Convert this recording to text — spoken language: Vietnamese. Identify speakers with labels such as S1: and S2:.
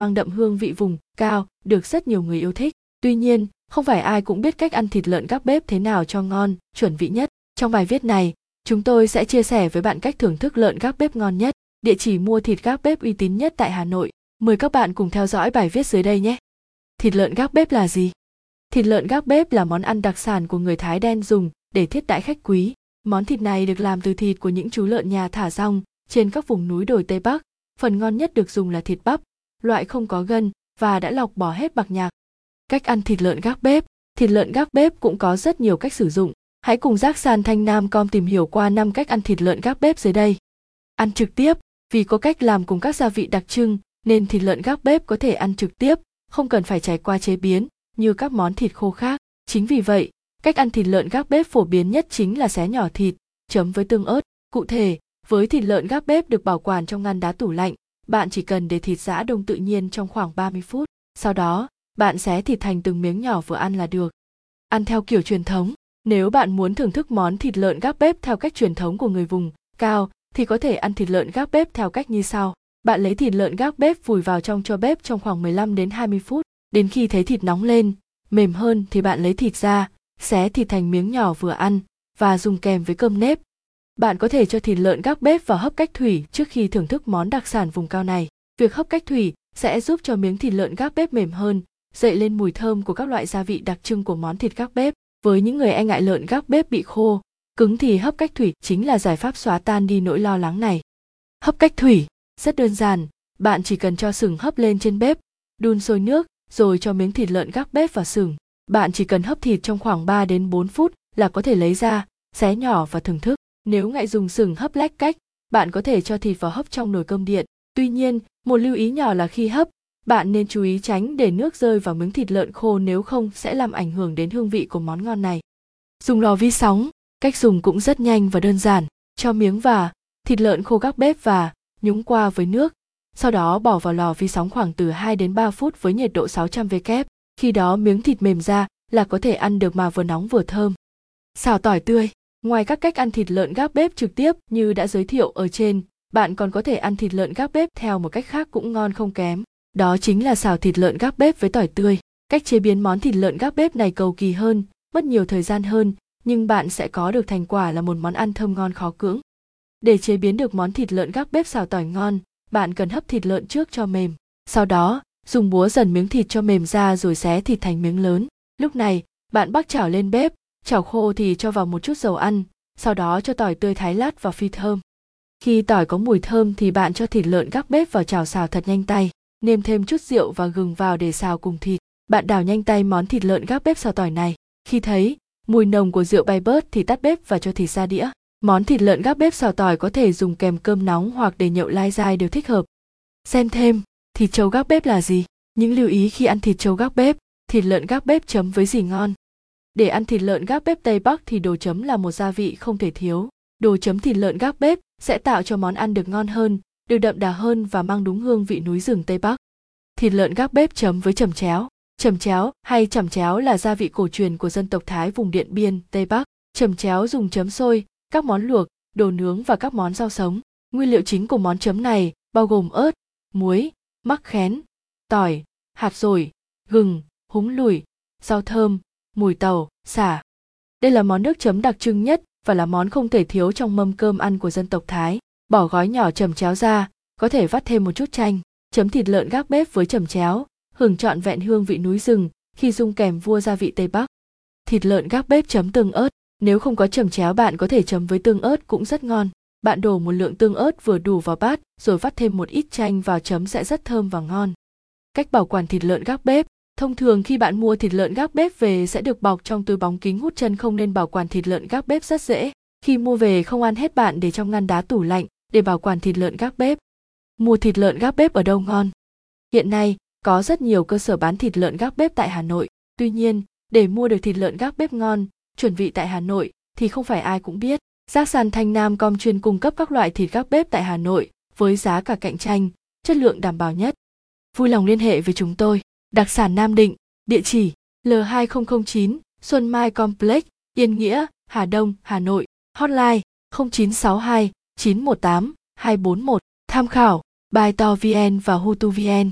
S1: mang đậm hương vị vùng cao, được rất nhiều người yêu thích. Tuy nhiên, không phải ai cũng biết cách ăn thịt lợn gác bếp thế nào cho ngon, chuẩn vị nhất. Trong bài viết này, chúng tôi sẽ chia sẻ với bạn cách thưởng thức lợn gác bếp ngon nhất, địa chỉ mua thịt gác bếp uy tín nhất tại Hà Nội. Mời các bạn cùng theo dõi bài viết dưới đây nhé. Thịt lợn gác bếp là gì? Thịt lợn gác bếp là món ăn đặc sản của người Thái đen dùng để thiết đãi khách quý. Món thịt này được làm từ thịt của những chú lợn nhà thả rong trên các vùng núi đồi Tây Bắc. Phần ngon nhất được dùng là thịt bắp, loại không có gân và đã lọc bỏ hết bạc nhạc. Cách ăn thịt lợn gác bếp Thịt lợn gác bếp cũng có rất nhiều cách sử dụng. Hãy cùng giác sàn Thanh Nam com tìm hiểu qua 5 cách ăn thịt lợn gác bếp dưới đây. Ăn trực tiếp, vì có cách làm cùng các gia vị đặc trưng nên thịt lợn gác bếp có thể ăn trực tiếp, không cần phải trải qua chế biến như các món thịt khô khác. Chính vì vậy, cách ăn thịt lợn gác bếp phổ biến nhất chính là xé nhỏ thịt, chấm với tương ớt. Cụ thể, với thịt lợn gác bếp được bảo quản trong ngăn đá tủ lạnh, bạn chỉ cần để thịt giã đông tự nhiên trong khoảng 30 phút. Sau đó, bạn xé thịt thành từng miếng nhỏ vừa ăn là được. Ăn theo kiểu truyền thống, nếu bạn muốn thưởng thức món thịt lợn gác bếp theo cách truyền thống của người vùng cao thì có thể ăn thịt lợn gác bếp theo cách như sau. Bạn lấy thịt lợn gác bếp vùi vào trong cho bếp trong khoảng 15 đến 20 phút. Đến khi thấy thịt nóng lên, mềm hơn thì bạn lấy thịt ra, xé thịt thành miếng nhỏ vừa ăn và dùng kèm với cơm nếp. Bạn có thể cho thịt lợn gác bếp vào hấp cách thủy trước khi thưởng thức món đặc sản vùng cao này. Việc hấp cách thủy sẽ giúp cho miếng thịt lợn gác bếp mềm hơn, dậy lên mùi thơm của các loại gia vị đặc trưng của món thịt gác bếp. Với những người e ngại lợn gác bếp bị khô, cứng thì hấp cách thủy chính là giải pháp xóa tan đi nỗi lo lắng này. Hấp cách thủy rất đơn giản, bạn chỉ cần cho sừng hấp lên trên bếp, đun sôi nước, rồi cho miếng thịt lợn gác bếp vào sừng. Bạn chỉ cần hấp thịt trong khoảng 3 đến 4 phút là có thể lấy ra, xé nhỏ và thưởng thức. Nếu ngại dùng sừng hấp lách cách, bạn có thể cho thịt vào hấp trong nồi cơm điện. Tuy nhiên, một lưu ý nhỏ là khi hấp, bạn nên chú ý tránh để nước rơi vào miếng thịt lợn khô nếu không sẽ làm ảnh hưởng đến hương vị của món ngon này. Dùng lò vi sóng, cách dùng cũng rất nhanh và đơn giản. Cho miếng và thịt lợn khô gác bếp và nhúng qua với nước, sau đó bỏ vào lò vi sóng khoảng từ 2 đến 3 phút với nhiệt độ 600 W. Khi đó miếng thịt mềm ra là có thể ăn được mà vừa nóng vừa thơm. Xào tỏi tươi Ngoài các cách ăn thịt lợn gác bếp trực tiếp như đã giới thiệu ở trên, bạn còn có thể ăn thịt lợn gác bếp theo một cách khác cũng ngon không kém. Đó chính là xào thịt lợn gác bếp với tỏi tươi. Cách chế biến món thịt lợn gác bếp này cầu kỳ hơn, mất nhiều thời gian hơn, nhưng bạn sẽ có được thành quả là một món ăn thơm ngon khó cưỡng. Để chế biến được món thịt lợn gác bếp xào tỏi ngon, bạn cần hấp thịt lợn trước cho mềm. Sau đó, dùng búa dần miếng thịt cho mềm ra rồi xé thịt thành miếng lớn. Lúc này, bạn bắc chảo lên bếp, chảo khô thì cho vào một chút dầu ăn, sau đó cho tỏi tươi thái lát vào phi thơm. Khi tỏi có mùi thơm thì bạn cho thịt lợn gác bếp vào chảo xào thật nhanh tay, nêm thêm chút rượu và gừng vào để xào cùng thịt. Bạn đảo nhanh tay món thịt lợn gác bếp xào tỏi này. Khi thấy mùi nồng của rượu bay bớt thì tắt bếp và cho thịt ra đĩa. Món thịt lợn gác bếp xào tỏi có thể dùng kèm cơm nóng hoặc để nhậu lai dai đều thích hợp. Xem thêm, thịt trâu gác bếp là gì? Những lưu ý khi ăn thịt trâu gác bếp, thịt lợn gác bếp chấm với gì ngon? Để ăn thịt lợn gác bếp Tây Bắc thì đồ chấm là một gia vị không thể thiếu. Đồ chấm thịt lợn gác bếp sẽ tạo cho món ăn được ngon hơn, được đậm đà hơn và mang đúng hương vị núi rừng Tây Bắc. Thịt lợn gác bếp chấm với chẩm chéo. Chẩm chéo hay chẩm chéo là gia vị cổ truyền của dân tộc Thái vùng Điện Biên, Tây Bắc. Chẩm chéo dùng chấm sôi, các món luộc, đồ nướng và các món rau sống. Nguyên liệu chính của món chấm này bao gồm ớt, muối, mắc khén, tỏi, hạt dổi, gừng, húng lủi, rau thơm, mùi tàu, xả. Đây là món nước chấm đặc trưng nhất và là món không thể thiếu trong mâm cơm ăn của dân tộc Thái. Bỏ gói nhỏ chầm chéo ra, có thể vắt thêm một chút chanh, chấm thịt lợn gác bếp với chầm chéo, hưởng trọn vẹn hương vị núi rừng khi dung kèm vua gia vị Tây Bắc. Thịt lợn gác bếp chấm tương ớt, nếu không có chầm chéo bạn có thể chấm với tương ớt cũng rất ngon. Bạn đổ một lượng tương ớt vừa đủ vào bát rồi vắt thêm một ít chanh vào chấm sẽ rất thơm và ngon. Cách bảo quản thịt lợn gác bếp Thông thường khi bạn mua thịt lợn gác bếp về sẽ được bọc trong túi bóng kính hút chân không nên bảo quản thịt lợn gác bếp rất dễ. Khi mua về không ăn hết bạn để trong ngăn đá tủ lạnh để bảo quản thịt lợn gác bếp. Mua thịt lợn gác bếp ở đâu ngon? Hiện nay, có rất nhiều cơ sở bán thịt lợn gác bếp tại Hà Nội. Tuy nhiên, để mua được thịt lợn gác bếp ngon, chuẩn vị tại Hà Nội thì không phải ai cũng biết. Giác sàn Thanh Nam Com chuyên cung cấp các loại thịt gác bếp tại Hà Nội với giá cả cạnh tranh, chất lượng đảm bảo nhất. Vui lòng liên hệ với chúng tôi. Đặc sản Nam Định, địa chỉ L2009, Xuân Mai Complex, Yên Nghĩa, Hà Đông, Hà Nội, hotline 0962 918 241, tham khảo, bài to VN và Hutu VN.